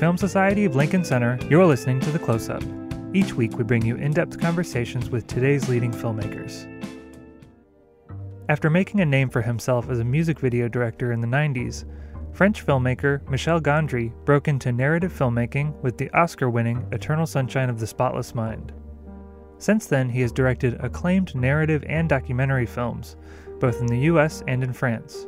Film Society of Lincoln Center, you're listening to The Close Up. Each week, we bring you in depth conversations with today's leading filmmakers. After making a name for himself as a music video director in the 90s, French filmmaker Michel Gondry broke into narrative filmmaking with the Oscar winning Eternal Sunshine of the Spotless Mind. Since then, he has directed acclaimed narrative and documentary films, both in the US and in France.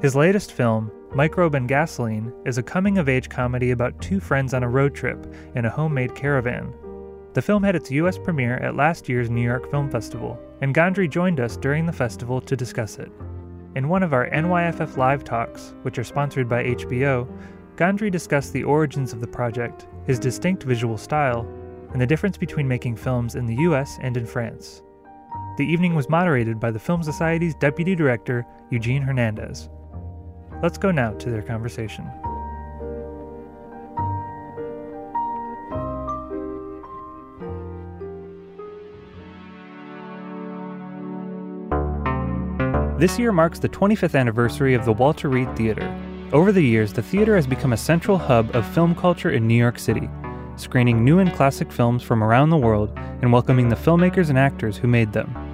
His latest film, Microbe and Gasoline, is a coming of age comedy about two friends on a road trip in a homemade caravan. The film had its US premiere at last year's New York Film Festival, and Gondry joined us during the festival to discuss it. In one of our NYFF Live talks, which are sponsored by HBO, Gondry discussed the origins of the project, his distinct visual style, and the difference between making films in the US and in France. The evening was moderated by the Film Society's Deputy Director, Eugene Hernandez. Let's go now to their conversation. This year marks the 25th anniversary of the Walter Reade Theater. Over the years, the theater has become a central hub of film culture in New York City, screening new and classic films from around the world and welcoming the filmmakers and actors who made them.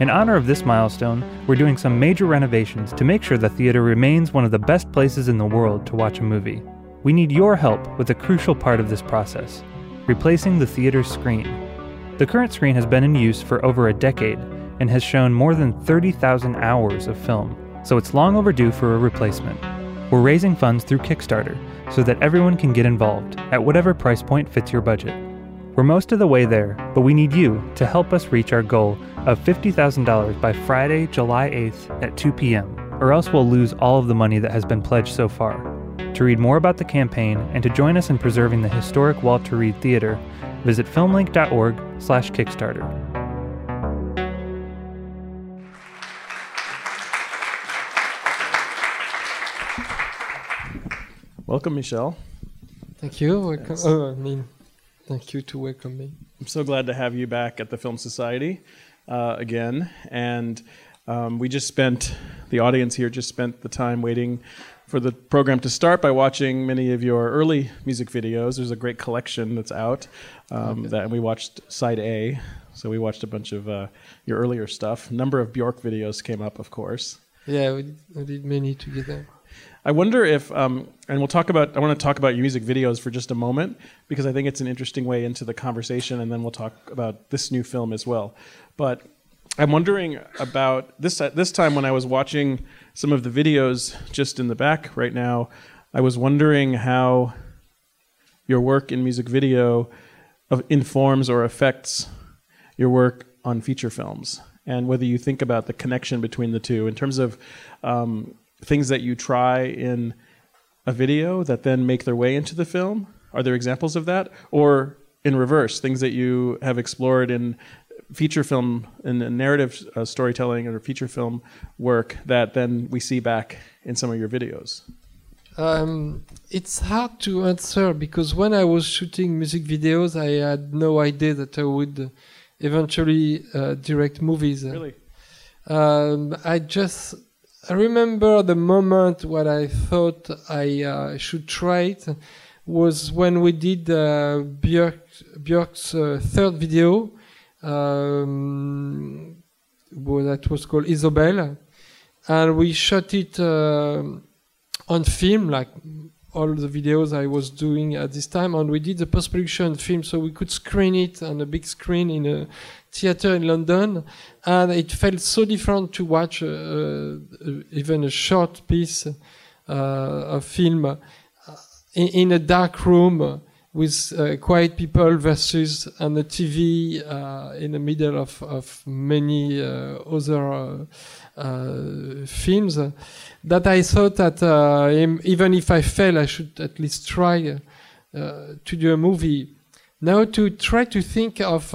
In honor of this milestone, we're doing some major renovations to make sure the theater remains one of the best places in the world to watch a movie. We need your help with a crucial part of this process replacing the theater's screen. The current screen has been in use for over a decade and has shown more than 30,000 hours of film, so it's long overdue for a replacement. We're raising funds through Kickstarter so that everyone can get involved at whatever price point fits your budget. We're most of the way there, but we need you to help us reach our goal of $50,000 by Friday, July 8th at 2 p.m., or else we'll lose all of the money that has been pledged so far. To read more about the campaign and to join us in preserving the historic Walter Reade Theater, visit filmlinc.org/kickstarter. Welcome, Michel. Thank you. Welcome. Oh, I mean, thank you to welcome me. I'm so glad to have you back at the Film Society uh, again. And um, we just spent, the audience here just spent the time waiting for the program to start by watching many of your early music videos. There's a great collection that's out um, okay. that and we watched side A. So we watched a bunch of uh, your earlier stuff. A number of Bjork videos came up, of course. Yeah, we did, we did many together. I wonder if, um, and we'll talk about, I want to talk about your music videos for just a moment because I think it's an interesting way into the conversation, and then we'll talk about this new film as well. But I'm wondering about this at this time when I was watching some of the videos just in the back right now. I was wondering how your work in music video informs or affects your work on feature films, and whether you think about the connection between the two in terms of um, things that you try in a video that then make their way into the film? Are there examples of that? Or in reverse, things that you have explored in feature film and narrative uh, storytelling or feature film work that then we see back in some of your videos? Um, it's hard to answer because when I was shooting music videos, I had no idea that I would eventually uh, direct movies. Really? Um, I just I remember the moment when I thought I uh, should try it was when we did uh, Björk, Björk's uh, third video. Um, well, that was called Isobel, and we shot it uh, on film, like all the videos I was doing at this time, and we did the post production film, so we could screen it on a big screen in a theater in London, and it felt so different to watch uh, uh, even a short piece uh, of film uh, in, in, a dark room with uh, quiet people versus on the TV uh, in the middle of, of many other films. That I thought that even if I fail, I should at least try to do a movie. Now to try to think of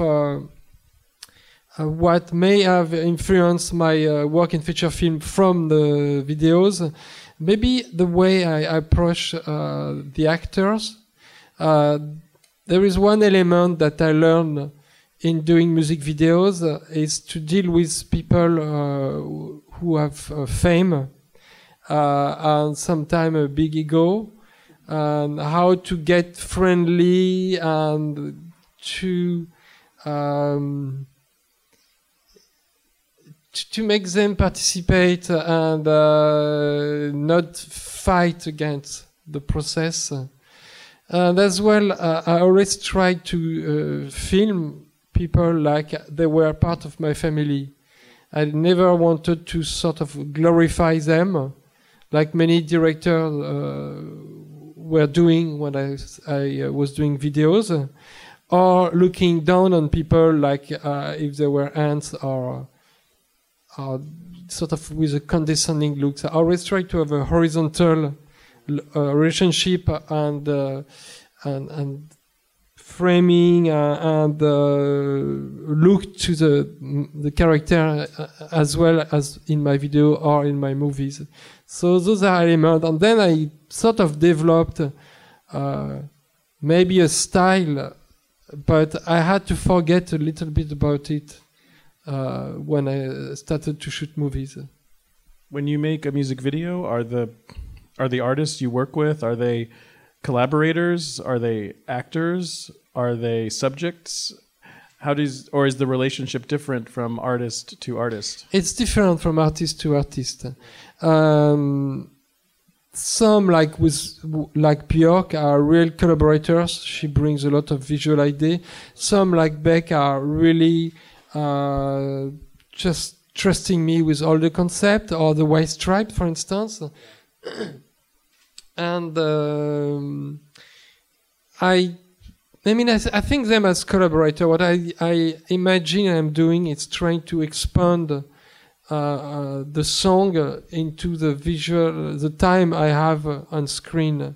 uh, what may have influenced my uh, work in feature film from the videos. Maybe the way I approach uh, the actors. Uh, there is one element that I learned in doing music videos uh, is to deal with people uh, who have fame and sometimes a big ego. and how to get friendly and to um, to make them participate and uh, not fight against the process. And as well, uh, I always try to uh, film people like they were part of my family. I never wanted to sort of glorify them, like many directors uh, were doing when I, I uh, was doing videos, or looking down on people like uh, if they were ants or, or sort of with a condescending look. So I always try to have a horizontal uh, relationship and, uh, and and framing uh, and look to the the character uh, as well as in my video or in my movies. So those are elements, and then I sort of developed uh, maybe a style, but I had to forget a little bit about it uh, when I started to shoot movies. When you make a music video, are the are the artists you work with are they collaborators? Are they actors? Are they subjects? How does or is the relationship different from artist to artist? It's different from artist to artist. Um, some like with like Björk are real collaborators. She brings a lot of visual idea. Some like Beck are really uh, just trusting me with all the concept or the white stripe, for instance. and um, I, I mean, I, th- I, think them as collaborator. What I, I imagine I'm doing is trying to expand uh, uh, the song uh, into the visual, the time I have on screen.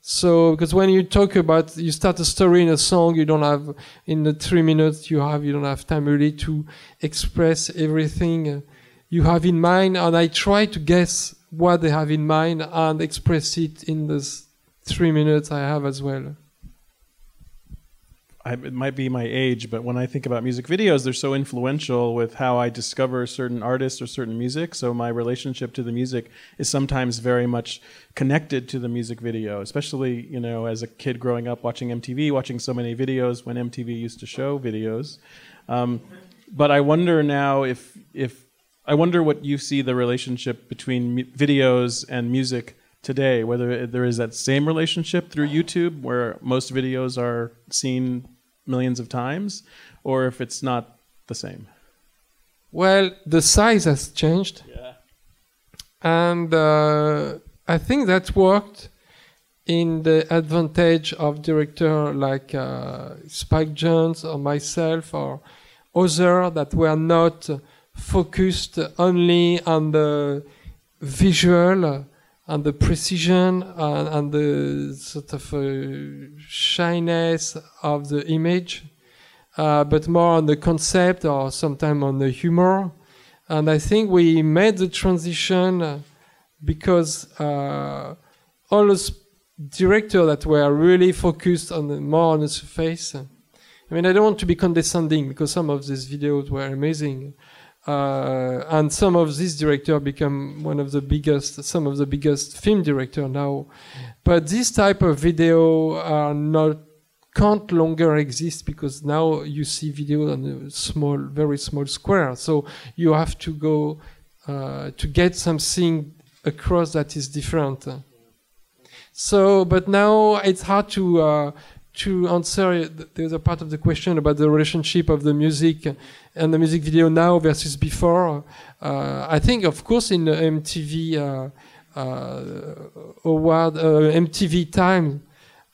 So, because when you talk about, you start a story in a song, you don't have, in the three minutes you have, you don't have time really to express everything you have in mind. And I try to guess what they have in mind and express it in the three minutes I have as well. I, it might be my age, but when I think about music videos, they're so influential with how I discover certain artists or certain music. So my relationship to the music is sometimes very much connected to the music video, especially you know as a kid growing up watching MTV, watching so many videos when MTV used to show videos. Um, but I wonder now if if I wonder what you see the relationship between mu- videos and music today. Whether there is that same relationship through YouTube, where most videos are seen millions of times, or if it's not the same. Well, the size has changed. Yeah. And uh, I think that worked in the advantage of director like uh, Spike Jonze or myself or other that were not focused only on the visual and the precision and, and the sort of uh, shyness of the image, uh, but more on the concept or sometimes on the humor. And I think we made the transition because uh, all those directors that were really focused on the more on the surface. I mean, I don't want to be condescending because some of these videos were amazing. Uh, and some of these directors become one of the biggest, some of the biggest film director now. But this type of video are not can't longer exist because now you see video on a small, very small square. So you have to go uh, to get something across that is different. So, but now it's hard to uh, to answer the other part of the question about the relationship of the music and the music video now versus before. Uh, I think, of course, in the MTV uh, uh, award, uh, MTV time,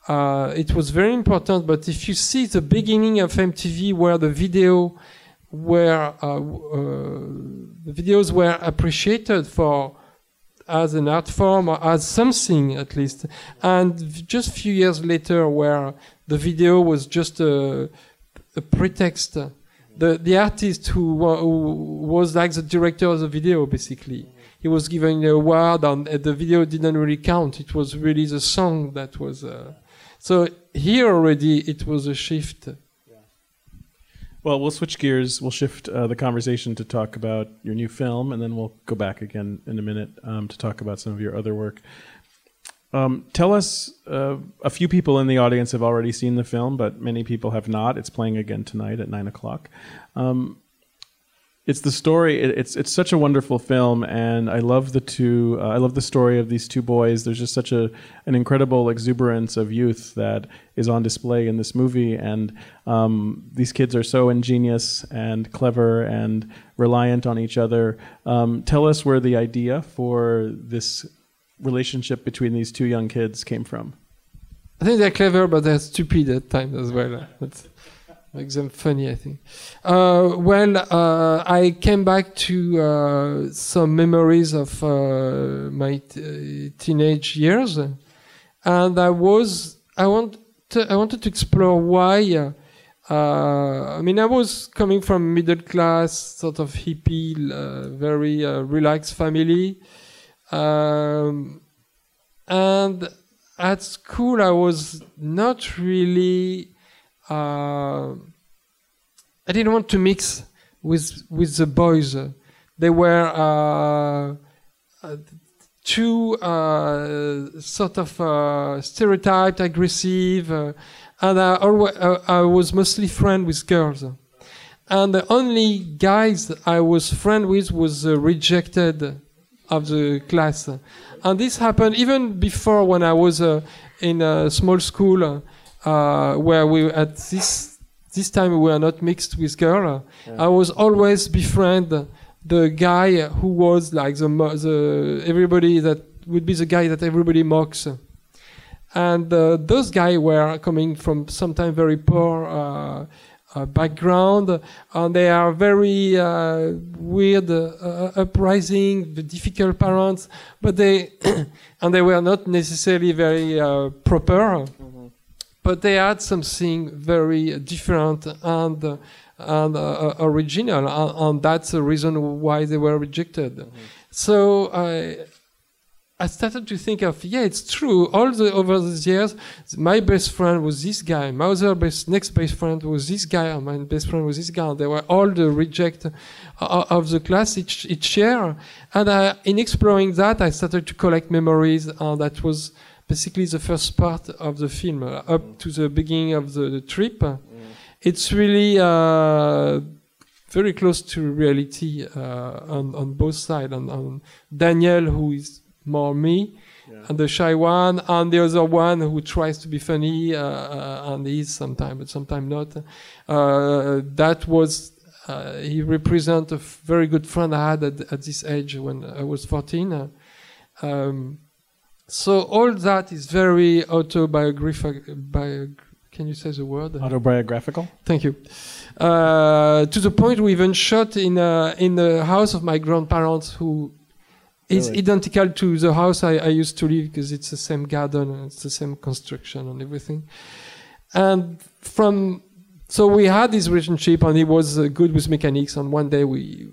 uh, it was very important. But if you see the beginning of MTV, where the video where uh, the videos were appreciated for as an art form or as something at least. And just a few years later, where the video was just a, a pretext, the the artist who, who, was like the director of the video basically. He was given the award, and the video didn't really count. It was really the song that was. Uh, so here already, it was a shift. Well, we'll switch gears. We'll shift uh, the conversation to talk about your new film, and then we'll go back again in a minute um, to talk about some of your other work. Um, tell us, uh, a few people in the audience have already seen the film, but many people have not. It's playing again tonight at nine o'clock. Um, it's the story. It, it's it's such a wonderful film, and I love the two. Uh, I love the story of these two boys. There's just such a an incredible exuberance of youth that is on display in this movie, and um, these kids are so ingenious and clever and reliant on each other. Um, tell us where the idea for this relationship between these two young kids came from. I think they're clever, but they're stupid at times as well. That's makes them funny, I think. Uh, well, uh, I came back to uh, some memories of uh, my t- teenage years, and I was I want to, I wanted to explore why. Uh, I mean, I was coming from middle class, sort of hippie, uh, very relaxed family. Um, and at school, I was not really. Uh, I didn't want to mix with with the boys. They were uh, uh too uh, sort of uh, stereotyped, aggressive, and I, always, I was mostly friend with girls. And the only guys I was friend with was rejected of the class. And this happened even before when I was uh, in a small school uh, where we at this this time we were not mixed with girl. Yeah. I was always befriend the guy who was like the the everybody that would be the guy that everybody mocks. And uh, those guys were coming from sometimes very poor uh, uh, background, and they are very uh, weird, uh, uprising, difficult parents, but they and they were not necessarily very proper, mm-hmm. But they had something very different and and uh, original, and, and, that's the reason why they were rejected. Mm-hmm. So I I started to think of, yeah, it's true. All the over the years, my best friend was this guy. My other best, next best friend was this guy. And my best friend was this guy. They were all the reject uh, of the class each, each year. And uh, in exploring that, I started to collect memories. And that was basically the first part of the film, uh, up to the beginning of the, the trip. Mm. It's really uh, very close to reality uh, on, on both sides. And, and Daniel, who is more me yeah. and the shy one and the other one who tries to be funny uh, uh and is sometimes but sometimes not uh, that was uh, he represents a very good friend I had at, at this age when I was 14 um, so all that is very autobiographical biog- can you say the word autobiographical thank you uh, to the point we even shot in uh, in the house of my grandparents who it's really? identical to the house I, I used to live because it's the same garden and it's the same construction and everything. And from so we had this relationship and he was uh, good with mechanics. And one day we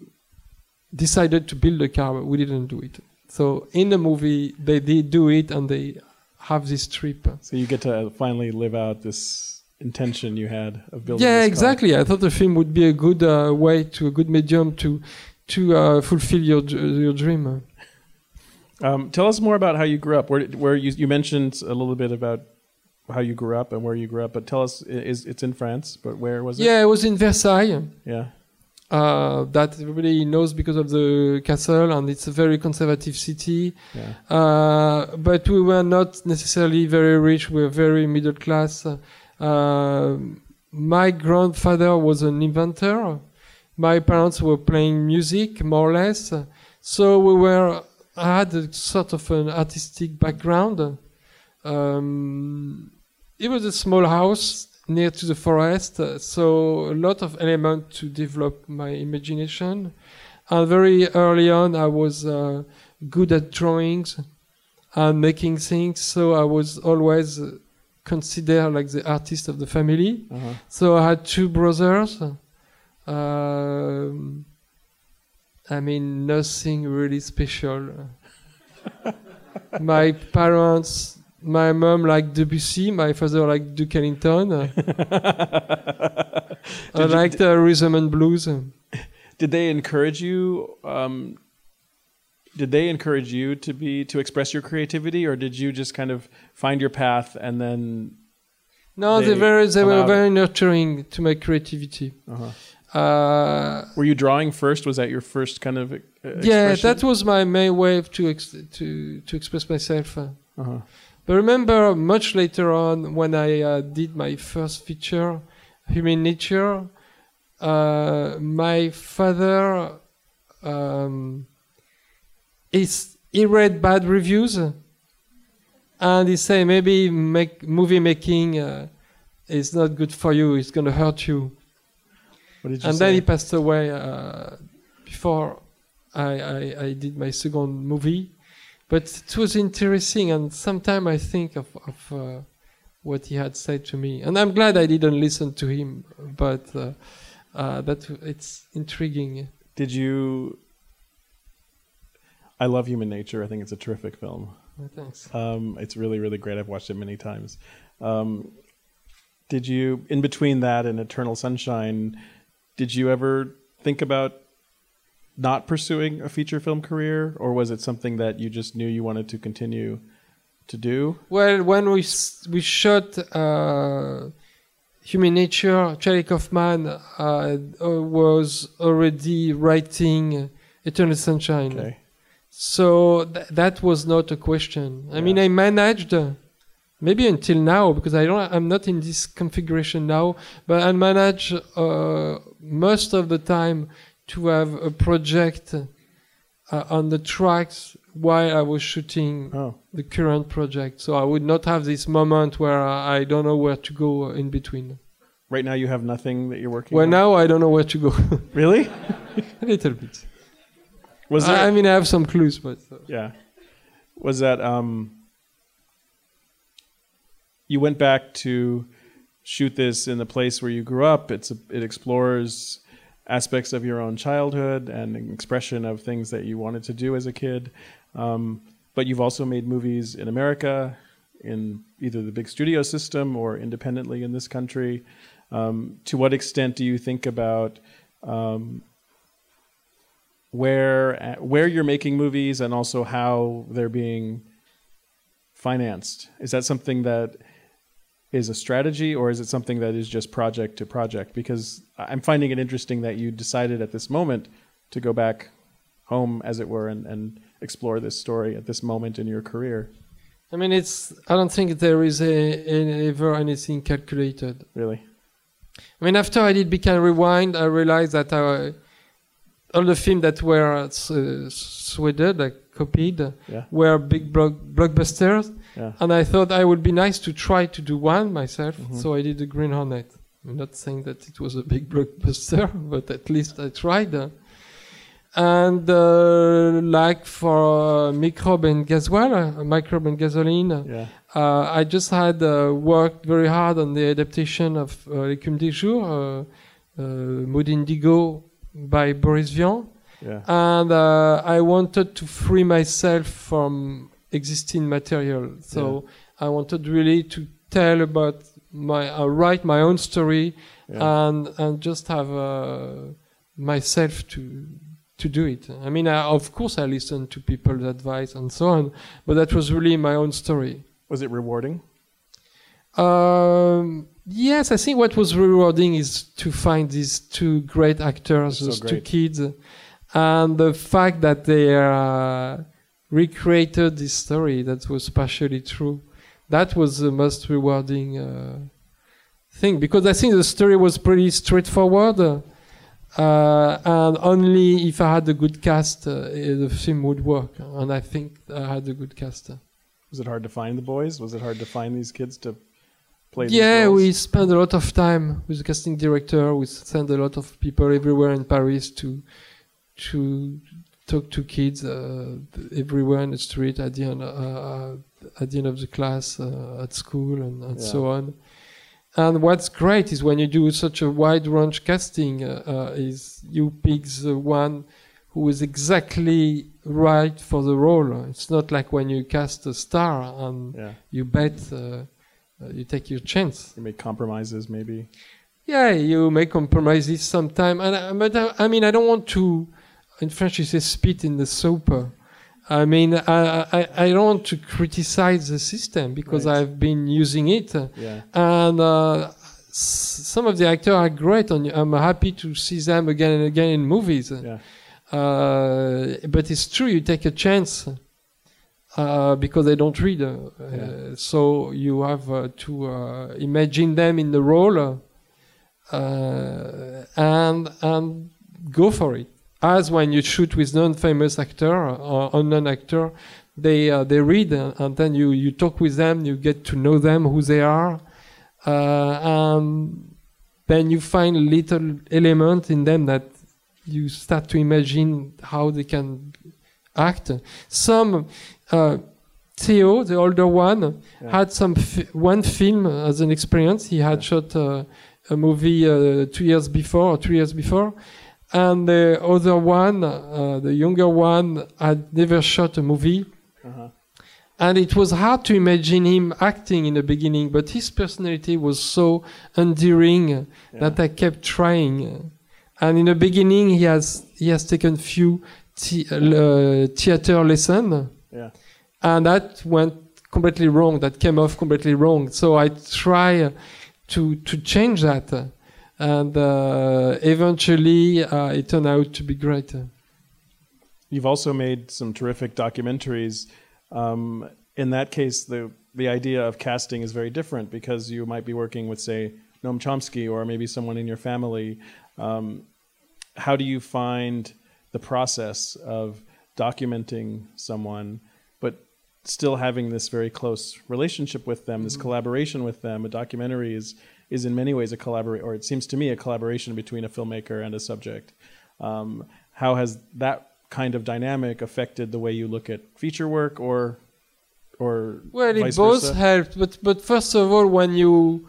decided to build a car, but we didn't do it. So in the movie they did do it and they have this trip. So you get to finally live out this intention you had of building. Yeah, exactly. I thought the film would be a good uh, way to a good medium to to uh, fulfill your your dream. Um, tell us more about how you grew up. Where, where you, you mentioned a little bit about how you grew up and where you grew up, but tell us, is it's in France, but where was it? Yeah, it was in Versailles. Yeah. Uh, that everybody knows because of the castle, and it's a very conservative city. Yeah. Uh, but we were not necessarily very rich. We were very middle class. Uh, my grandfather was an inventor. My parents were playing music, more or less. So we were I had a sort of an artistic background. Um, it was a small house near to the forest, uh, so a lot of element to develop my imagination. And very early on, I was uh, good at drawings and making things, so I was always uh, considered like the artist of the family. Uh-huh. So I had two brothers. Um, I mean, nothing really special. my parents, my mom liked Debussy, my father liked Duke Ellington. I liked uh, rhythm and blues. Did they encourage you um, did they encourage you to be to express your creativity, or did you just kind of find your path and then? No, they, They very they were very nurturing to my creativity. Uh-huh. Uh, Were you drawing first? Was that your first kind of? Uh, yeah, that was my main way to ex- to to express myself. Uh, Uh-huh. But remember, much later on, when I uh, did my first feature, Human Nature, uh, my father um, is he read bad reviews, and he say maybe make movie making uh, is not good for you. It's gonna hurt you. You and say? then he passed away uh, before I, I, I did my second movie. But it was interesting, and sometimes I think of, of uh, what he had said to me, and I'm glad I didn't listen to him. But uh, uh, that it's intriguing. Did you? I love Human Nature. I think it's a terrific film. Uh, Thanks. Um, it's really, really great. I've watched it many times. Um, did you, in between that and Eternal Sunshine, did you ever think about not pursuing a feature film career, or was it something that you just knew you wanted to continue to do? Well, when we we shot uh, Human Nature, Charlie Kaufman uh, uh, was already writing Eternal Sunshine. Okay. So th- that was not a question. I Yeah. mean, I managed, uh, maybe until now, because I don't, I'm not in this configuration now, but I manage uh, most of the time to have a project uh, on the tracks while I was shooting Oh, the current project. So I would not have this moment where I I don't know where to go in between. right now you have nothing that you're working on? Well, on? now I don't know where to go. Really? a little bit. Was there? I, I mean, I have some clues, but uh, Yeah. Was that um you went back to shoot this in the place where you grew up. It's a, it explores aspects of your own childhood and an expression of things that you wanted to do as a kid. Um, but you've also made movies in America, in either the big studio system or independently in this country. Um, to what extent do you think about um, where where you're making movies and also how they're being financed. Is that something that is a strategy or is it something that is just project to project? Because I'm finding it interesting that you decided at this moment to go back home, as it were, and, and explore this story at this moment in your career. I mean, it's. I don't think there is a, a, ever anything calculated. Really? I mean, after I did Be Kind Rewind, I realized that I, all the films that were uh, sweded, like copied, Yeah. were big block, blockbusters. Yeah. And I thought I would be nice to try to do one myself. Mhm. So I did the Green Hornet. I'm not saying that it was a big blockbuster, but at least I tried. uh. And uh, like for uh, Microbe and Gasoil, uh, Microbe and Gasoline, Yeah. uh, I just had uh, worked very hard on the adaptation of uh, L'écume des jours, uh, uh, Mood Indigo by Boris Vian. Yeah. And uh, I wanted to free myself from existing material. So I wanted really to tell about my, uh, write my own story Yeah. and, and just have uh, myself to, to do it. I mean, I, of course I listened to people's advice and so on, but that was really my own story. Was it rewarding? Um, yes, I think what was rewarding is to find these two great actors, So those two kids, and the fact that they uh, recreated this story that was partially true. That was the most rewarding uh, thing because I think the story was pretty straightforward. Uh, and only if I had a good cast, uh, the film would work. And I think I had a good cast. Was it hard to find the boys? Was it hard to find these kids to play? Yeah, we spent a lot of time with the casting director. We sent a lot of people everywhere in Paris to to talk to kids uh, everywhere in the street at the end uh, uh, at the end of the class uh, at school and, and so on. And what's great is when you do such a wide range casting, uh, uh, is you pick the one who is exactly right for the role. It's not like when you cast a star and Yeah. you bet, you take your chance. You make compromises, maybe. Yeah, you make compromises sometime, and but I, I mean, I don't want to. In French, you say spit in the soup. I mean, I, I, I don't want to criticize the system because Right. I've been using it. Yeah. And uh, s- some of the actors are great, and I'm happy to see them again and again in movies. Yeah. Uh, but it's true, you take a chance uh, because they don't read. Uh, Yeah. So you have uh, to uh, imagine them in the role uh, and and go for it. As when you shoot with non-famous actor or unknown actor, they uh, they read uh, and then you you talk with them, you get to know them, who they are, uh, and then you find little element in them that you start to imagine how they can act. Some uh, Theo, the older one, Yeah. had some one film as an experience. He had Yeah. shot uh, a movie uh, two years before or three years before, and the other one, uh, the younger one, had never shot a movie. Uh-huh. And it was hard to imagine him acting in the beginning, but his personality was so endearing Yeah. that I kept trying. And in the beginning, he has he has taken few the, uh, theater lesson, Yeah. and that went completely wrong. That came off completely wrong. So I try to to change that, and uh, eventually uh, it turned out to be great. You've also made some terrific documentaries. Um, in that case, the the idea of casting is very different because you might be working with, say, Noam Chomsky or maybe someone in your family. Um, how do you find the process of documenting someone, but still having this very close relationship with them, this collaboration with them? A documentary is is in many ways a collaborate, or it seems to me a collaboration between a filmmaker and a subject. Um, how has that kind of dynamic affected the way you look at feature work, or or Well, it both versa? helped, but but first of all, when you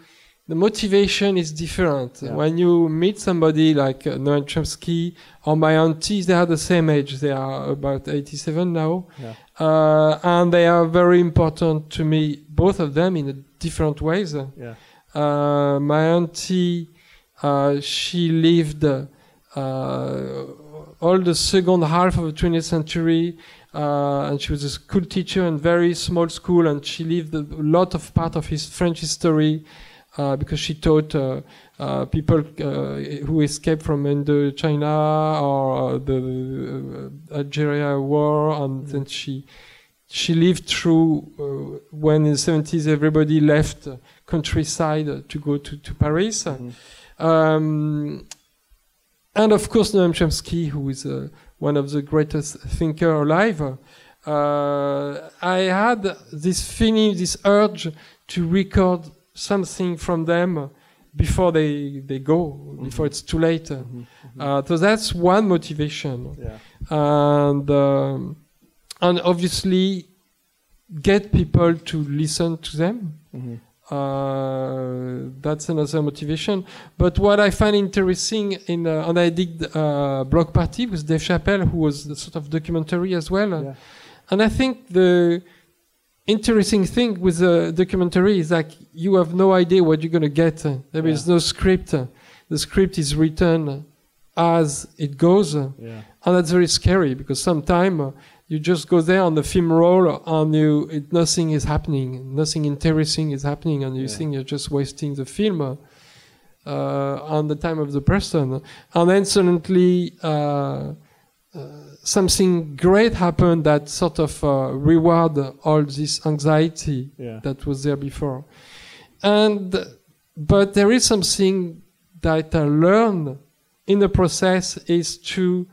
the motivation is different. Yeah. When you meet somebody like uh, Noam Chomsky or my aunties, they are the same age. They are about 87 now, Yeah. uh, and they are very important to me. Both of them in a different ways. Yeah. Uh, my auntie, uh, she lived uh, all the second half of the 20th century, uh, and she was a school teacher in very small school, and she lived a lot of part of his French history uh, because she taught people who escaped from Indochina or the Algeria war, and then she she lived through uh, when in the 70s everybody left countryside to go to, to Paris. Mhm. Um, and of course, Noam Chomsky, who is uh, one of the greatest thinker alive. Uh, I had this feeling, this urge to record something from them before they, they go, before it's too late. Mhm. Uh, so that's one motivation Yeah. and um, and obviously get people to listen to them. Mhm. Uh, that's another motivation. But what I find interesting in uh, and I did uh, Block Party with Dave Chappelle, who was the sort of documentary as well. Yeah. And I think the interesting thing with the documentary is like you have no idea what you're going to get. There is Yeah. no script. The script is written as it goes. Yeah. And that's very scary because sometimes uh, you just go there on the film roll and you it, nothing is happening, nothing interesting is happening, and you Yeah. think you're just wasting the film uh, on the time of the person. And then suddenly uh, uh, something great happened that sort of uh, reward all this anxiety Yeah. that was there before. And but there is something that I learned in the process is to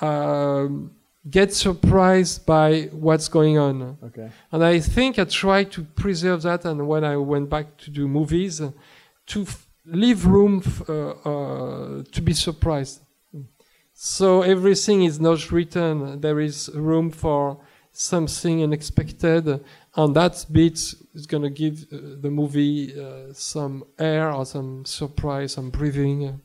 um, get surprised by what's going on. Okay. And I think I try to preserve that. And when I went back to do movies, uh, to f- leave room uh, uh, to be surprised. So everything is not written. There is room for something unexpected, and that bit is going to give uh, the movie uh, some air or some surprise, some breathing.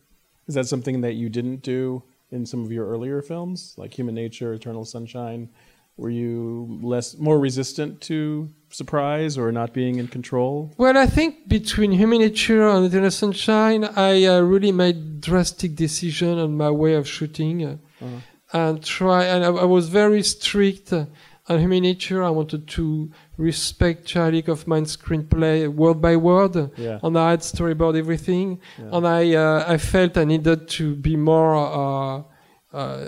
Is that something that you didn't do in some of your earlier films, like Human Nature, Eternal Sunshine? Were you less, more resistant to surprise or not being in control? Well, I think between Human Nature and Eternal Sunshine, I uh, really made drastic decision on my way of shooting uh, Uh-huh. and try. And I, I was very strict uh, On Human Nature, I wanted to respect Charlie Kaufman's screenplay word by word, Yeah. and I had storyboard everything, Yeah. and I uh, I felt I needed to be more uh, uh,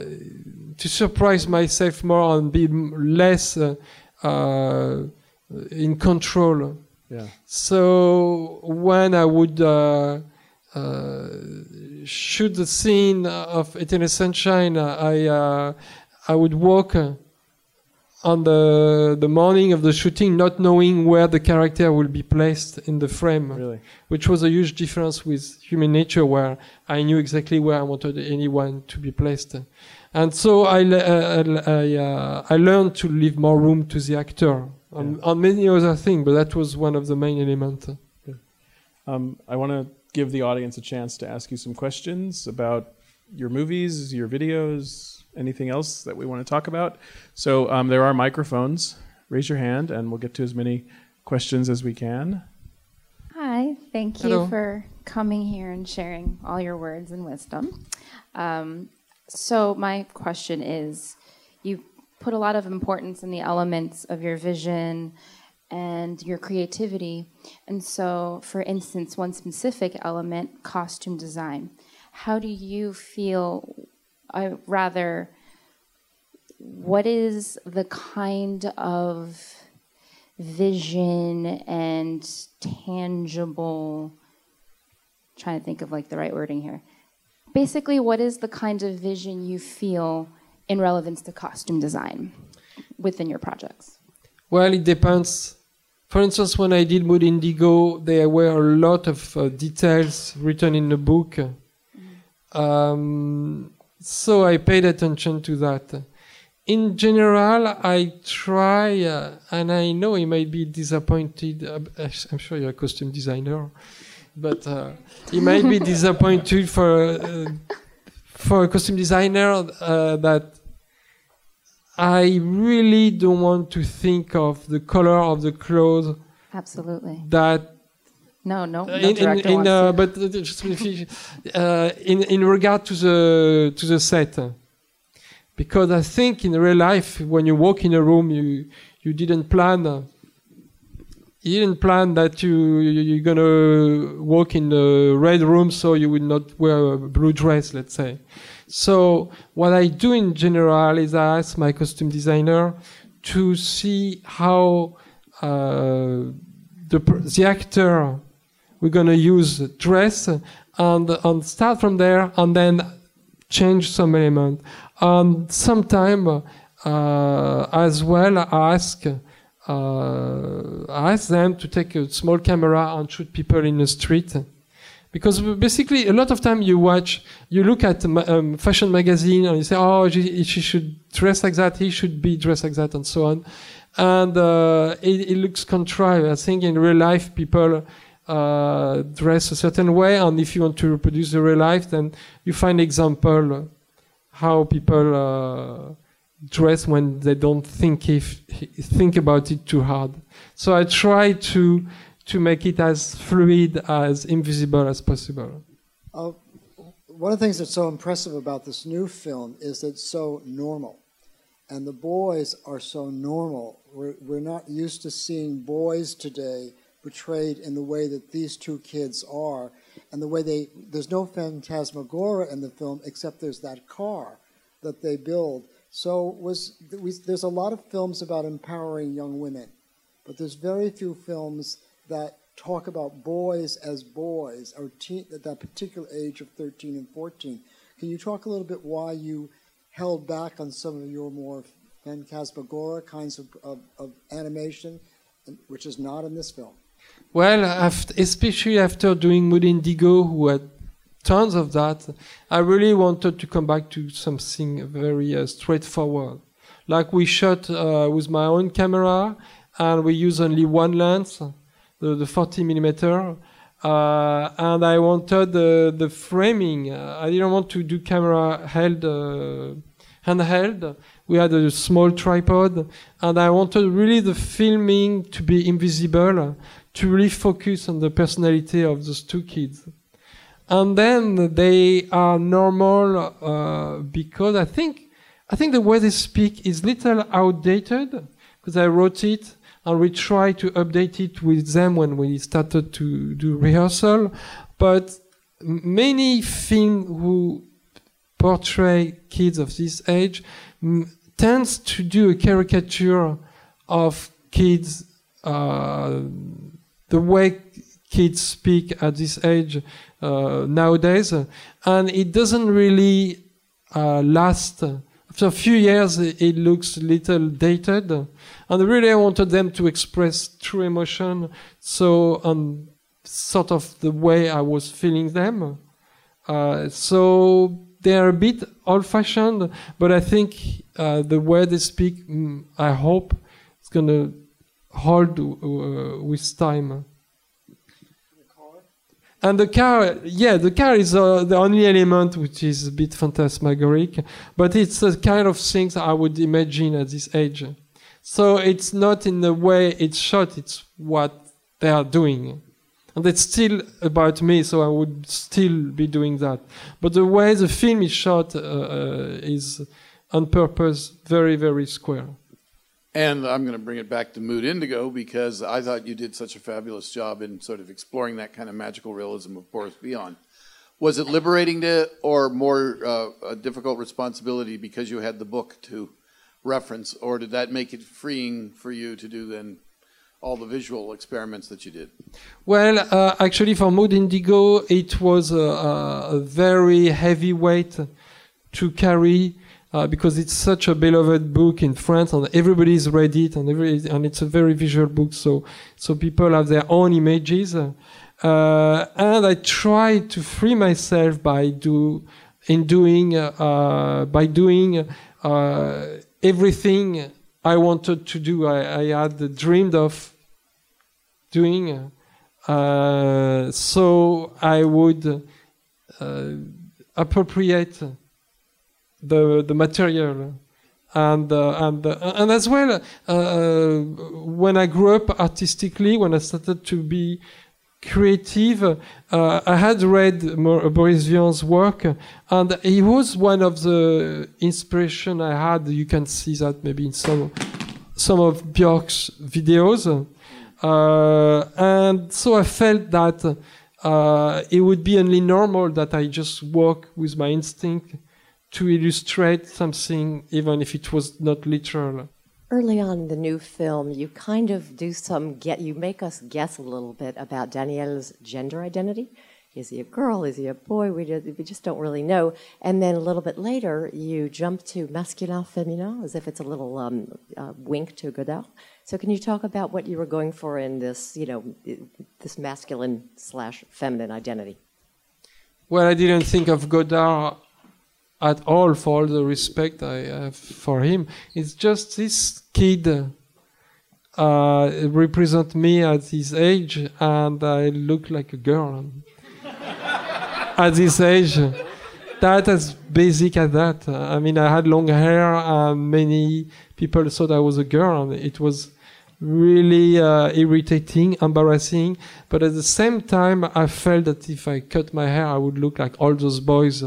to surprise myself more and be less uh, uh, in control. Yeah. So when I would uh, uh, shoot the scene of Eternal Sunshine, I uh, I would walk on the the morning of the shooting, not knowing where the character will be placed in the frame, Really. which was a huge difference with Human Nature, where I knew exactly where I wanted anyone to be placed. And so I uh, I, uh, I learned to leave more room to the actor on, Yeah. on many other things, but that was one of the main elements. Um, I want to give the audience a chance to ask you some questions about your movies, your videos, anything else that we want to talk about. So um, there are microphones. Raise your hand, and we'll get to as many questions as we can. Hi, thank you Hello. for coming here and sharing all your words and wisdom. Um, so, my question is you put a lot of importance in the elements of your vision and your creativity. And so, for instance, one specific element, costume design. How do you feel, I rather, what is the kind of vision and tangible trying to think of like the right wording here basically what is the kind of vision you feel in relevance to costume design within your projects Well, it depends. For instance, when I did Mood Indigo, there were a lot of uh, details written in the book. Um, so I paid attention to that. In general, I try, uh, and I know he might be disappointed. Uh, I'm sure you're a costume designer, but uh, he might be disappointed for uh, for a costume designer uh, that I really don't want to think of the color of the clothes absolutely that no no, no in, in, in uh, but uh, just uh, in in regard to the to the set because I think in real life when you walk in a room you you didn't plan uh, you didn't plan that you you- you're gonna walk in the red room so you would not wear a blue dress let's say. So what I do in general is I ask my costume designer to see how uh, the the actor we're gonna use dress and and start from there and then change some element. And sometime uh, as well ask uh, ask them to take a small camera and shoot people in the street. Because basically a lot of time you watch you look at um, fashion magazine and you say oh she, she should dress like that he should be dressed like that and so on. And uh, it, it looks contrived i think in real life people uh, dress a certain way and if you want to reproduce the real life then you find example how people uh, dress when they don't think if think about it too hard so i try to to make it as fluid as invisible as possible Uh, one of the things that's so impressive about this new film is that it's so normal. And the boys are so normal. We're, we're not used to seeing boys today portrayed in the way that these two kids are. And the way they, there's no phantasmagoria in the film except there's that car that they build. So was, we, there's a lot of films about empowering young women, but there's very few films that talk about boys as boys or teen, at that particular age of 13 and 14. Can you talk a little bit why you held back on some of your more phantasmagoria kinds of, of, of animation, which is not in this film? Well, after, especially after doing Mood Indigo, who had tons of that, I really wanted to come back to something very uh, straightforward. Like we shot uh, with my own camera, and we use only one lens, the, the 40 millimeter. Uh, and I wanted the the framing. I didn't want to do camera held, uh, handheld. We had a small tripod, and I wanted really the filming to be invisible to really focus on the personality of those two kids. And then they are normal uh, because I think I think the way they speak is little outdated because I wrote it and we tried to update it with them when we started to do rehearsal. But many films who portray kids of this age tends to do a caricature of kids, uh, the way kids speak at this age uh, nowadays, and it doesn't really uh, last. After a few years, it looks little dated, and really I wanted them to express true emotion. So, um, sort of the way I was feeling them. Uh, so they are a bit old-fashioned, but I think uh, the way they speak, mm, I hope, it's gonna hold uh, with time. And the car, yeah, the car is uh, the only element which is a bit phantasmagoric, but it's the kind of things I would imagine at this age. So it's not in the way it's shot, it's what they are doing. And it's still about me, so I would still be doing that. But the way the film is shot uh, uh, is on purpose very, very square. And I'm going to bring it back to Mood Indigo because I thought you did such a fabulous job in sort of exploring that kind of magical realism of Boris Vian. Was it liberating to, or more uh, a difficult responsibility because you had the book to reference, or did that make it freeing for you to do then all the visual experiments that you did? Well, uh, actually, for Mood Indigo, it was a, a very heavy weight to carry uh, because it's such a beloved book in France, and everybody's read it, and every, and it's a very visual book. So, so people have their own images, uh, and I try to free myself by do in doing uh, by doing uh, everything I wanted to do. I, I had dreamed of doing. Uh, so I would uh, appropriate the the material. And uh, and uh, and as well uh, when I grew up artistically when I started to be creative uh, I had read Boris Vian's work and he was one of the inspiration I had. You can see that maybe in some some of Björk's videos. Uh, and so I felt that uh, it would be only normal that I just work with my instinct to illustrate something, even if it was not literal. Early on in the new film, you kind of do some get. You make us guess a little bit about Daniel's gender identity. Is he a girl? Is he a boy? We just, we just don't really know. And then a little bit later, you jump to masculin féminin, as if it's a little um, uh, wink to Godard. So can you talk about what you were going for in this, you know, this masculine slash feminine identity? Well, I didn't think of Godard at all for all the respect I have for him. It's just this kid uh, represent me at his age, and I look like a girl at this age. That as basic as that. I mean, I had long hair, and many people thought I was a girl, it was really uh, irritating, embarrassing. But at the same time, I felt that if I cut my hair, I would look like all those boys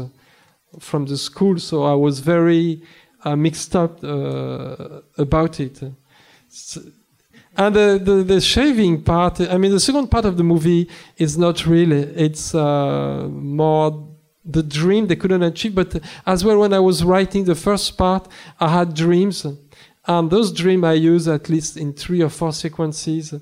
from the school, so I was very uh, mixed up uh, about it. So, and the, the, the, shaving part, I mean, the second part of the movie is not really, it's uh, more the dream they couldn't achieve. But as well, when I was writing the first part, I had dreams. And those dreams I use at least in three or four sequences,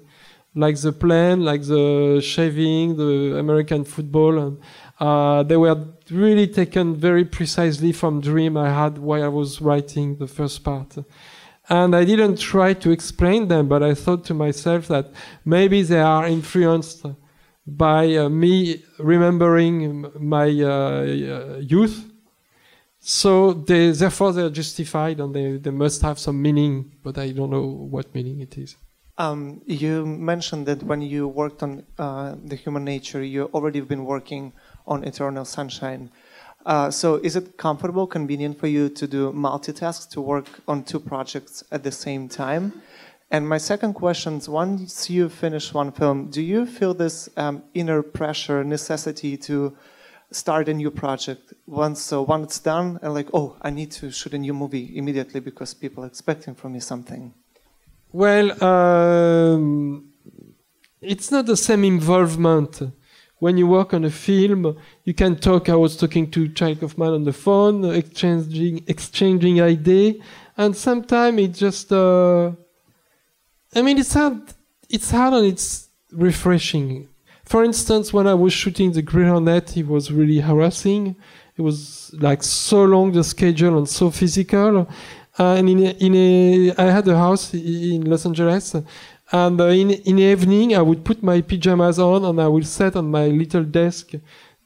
like the plane, like the shaving, the American football. And, uh, they were really taken very precisely from dream I had while I was writing the first part. And I didn't try to explain them, but I thought to myself that maybe they are influenced by uh, me remembering my uh, youth. So they, therefore they're justified and they, they must have some meaning, but I don't know what meaning it is. Um, you mentioned that when you worked on uh, the human nature, you already have been working on Eternal Sunshine. Uh, so is it comfortable, convenient for you to do multitask, to work on two projects at the same time? And my second question is, once you finish one film, do you feel this um, inner pressure, necessity to start a new project once so once it's done and like oh i need to shoot a new movie immediately because people are expecting from me something Well, um, it's not the same involvement. When you work on a film, you can talk. I was talking to Charlie Kaufman on the phone, exchanging exchanging idea, and sometimes it just. Uh, I mean, it's hard. It's hard and it's refreshing. For instance, when I was shooting the Green Hornet, it was really harassing. It was like so long the schedule and so physical. Uh, and in a, in a, I had a house in Los Angeles, and uh, in in the evening I would put my pajamas on and I would sit on my little desk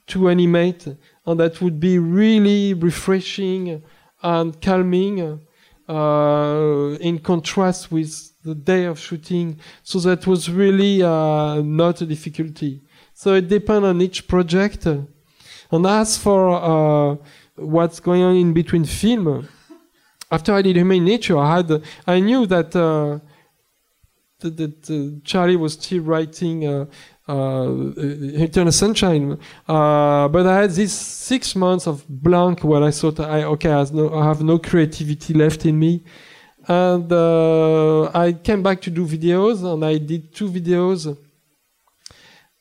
to animate, and that would be really refreshing and calming, uh, in contrast with the day of shooting. So that was really uh, not a difficulty. So it depends on each project. And as for uh, what's going on in between film after I did Human Nature, I had I knew that uh, that, uh, Charlie was still writing uh, uh, Eternal Sunshine, uh, but I had these six months of blank where I thought I okay I, no, I have no creativity left in me, and uh, I came back to do videos and I did two videos,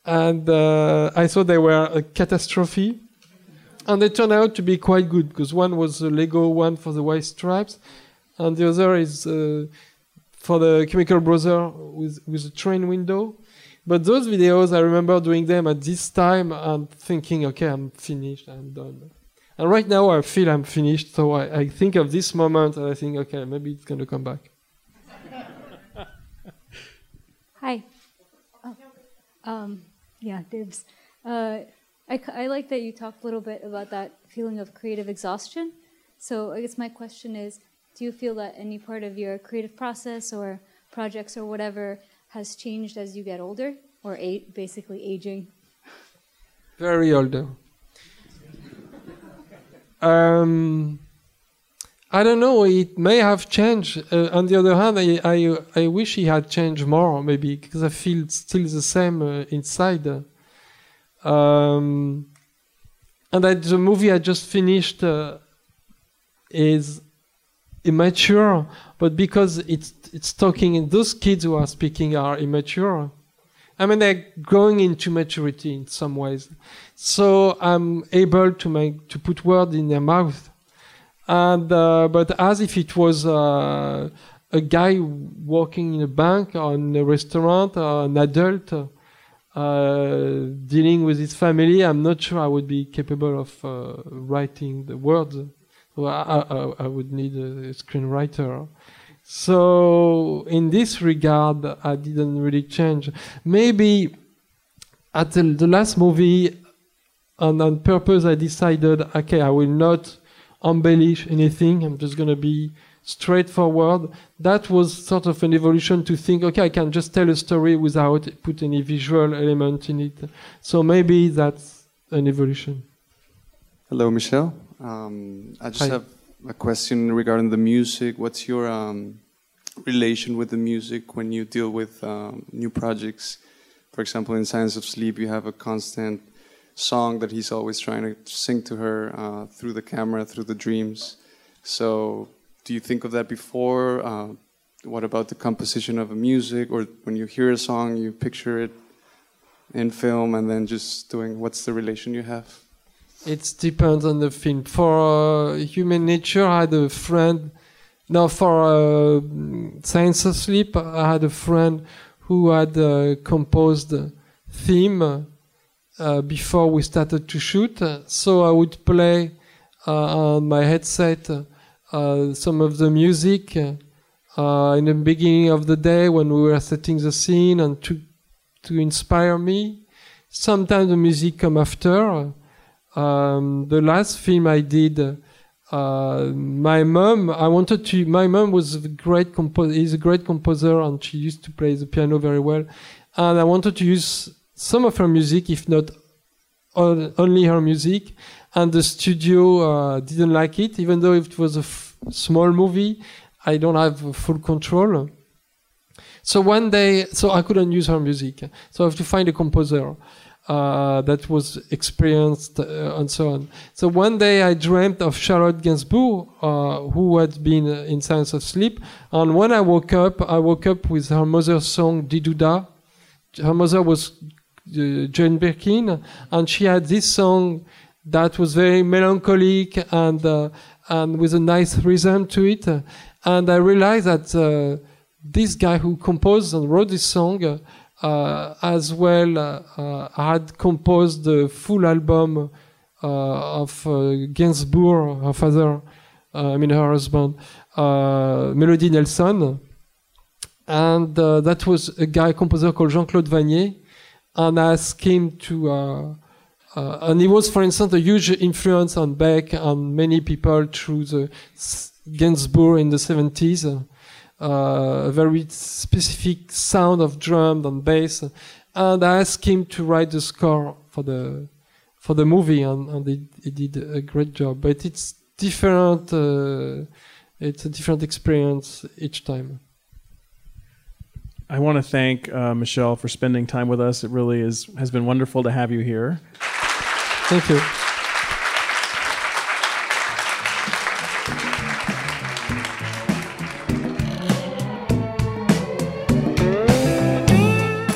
and uh, I thought they were a catastrophe. And they turned out to be quite good because one was a Lego one for the White Stripes, and the other is uh, for the Chemical Brother with with a train window. But those videos, I remember doing them at this time and thinking, okay, I'm finished, I'm done. And right now, I feel I'm finished, so I, I think of this moment and I think, okay, maybe it's going to come back. Hi. Oh. Um, yeah, dibs. Uh, I, I like that you talked a little bit about that feeling of creative exhaustion. So I guess my question is, do you feel that any part of your creative process or projects or whatever has changed as you get older, or basically aging? Very older. Um, I don't know. It may have changed. Uh, on the other hand, I, I I wish he had changed more, maybe because I feel still the same uh, inside. Um, and the movie I just finished uh, is immature, but because it's it's talking, those kids who are speaking are immature. I mean, they're growing into maturity in some ways. So I'm able to make to put words in their mouth, and uh, but as if it was uh, a guy working in a bank or in a restaurant or an adult uh, dealing with his family, I'm not sure I would be capable of uh, writing the words. Well, I, I, I, would need a screenwriter. So in this regard, I didn't really change. Maybe at the, last movie, and on purpose, I decided, okay, I will not embellish anything. I'm just going to be straightforward. That was sort of an evolution to think, okay, I can just tell a story without put any visual element in it. So maybe that's an evolution. Hello, Michel. Um, I just Hi. have a question regarding the music. What's your um, relation with the music when you deal with um, new projects? For example, in Science of Sleep, you have a constant song that he's always trying to sing to her uh, through the camera, through the dreams. So, do you think of that before? Uh, what about the composition of a music, or when you hear a song, you picture it in film, and then just doing? What's the relation you have? It depends on the film. For uh, Human Nature, I had a friend. No, for uh, Science of Sleep, I had a friend who had uh, composed theme uh, before we started to shoot. So I would play uh, on my headset uh, some of the music in the beginning of the day when we were setting the scene and to to inspire me. Sometimes the music come after. Um, the last film I did, uh, my mom, I wanted to. My mom was a great composer. Is a great composer, and she used to play the piano very well. And I wanted to use some of her music, if not all, only her music. And the studio uh, didn't like it, even though it was a small movie. I don't have full control. So one day, so I couldn't use her music. So I have to find a composer. Uh, that was experienced uh, and so on. So one day I dreamt of Charlotte Gainsbourg, uh, who had been uh, in Science of Sleep. And when I woke up, I woke up with her mother's song Di Doo Dah. Her mother was uh, Jane Birkin, and she had this song that was very melancholic and uh, and with a nice rhythm to it. And I realized that this guy who composed and wrote this song Uh, as well uh, uh, had composed the full album uh, of Gainsbourg, her father, I mean her husband, Melody Nelson. And that was a guy, composer called Jean-Claude Vannier, and asked him to uh, uh, and he was, for instance, a huge influence on Beck and many people through the Gainsbourg in the 70s. Uh, a very specific sound of drum and bass. And I asked him to write the score for the for the movie, and, and he, he did a great job. But it's different. Uh, it's a different experience each time. I want to thank uh, Michel for spending time with us. It really is has been wonderful to have you here. Thank you.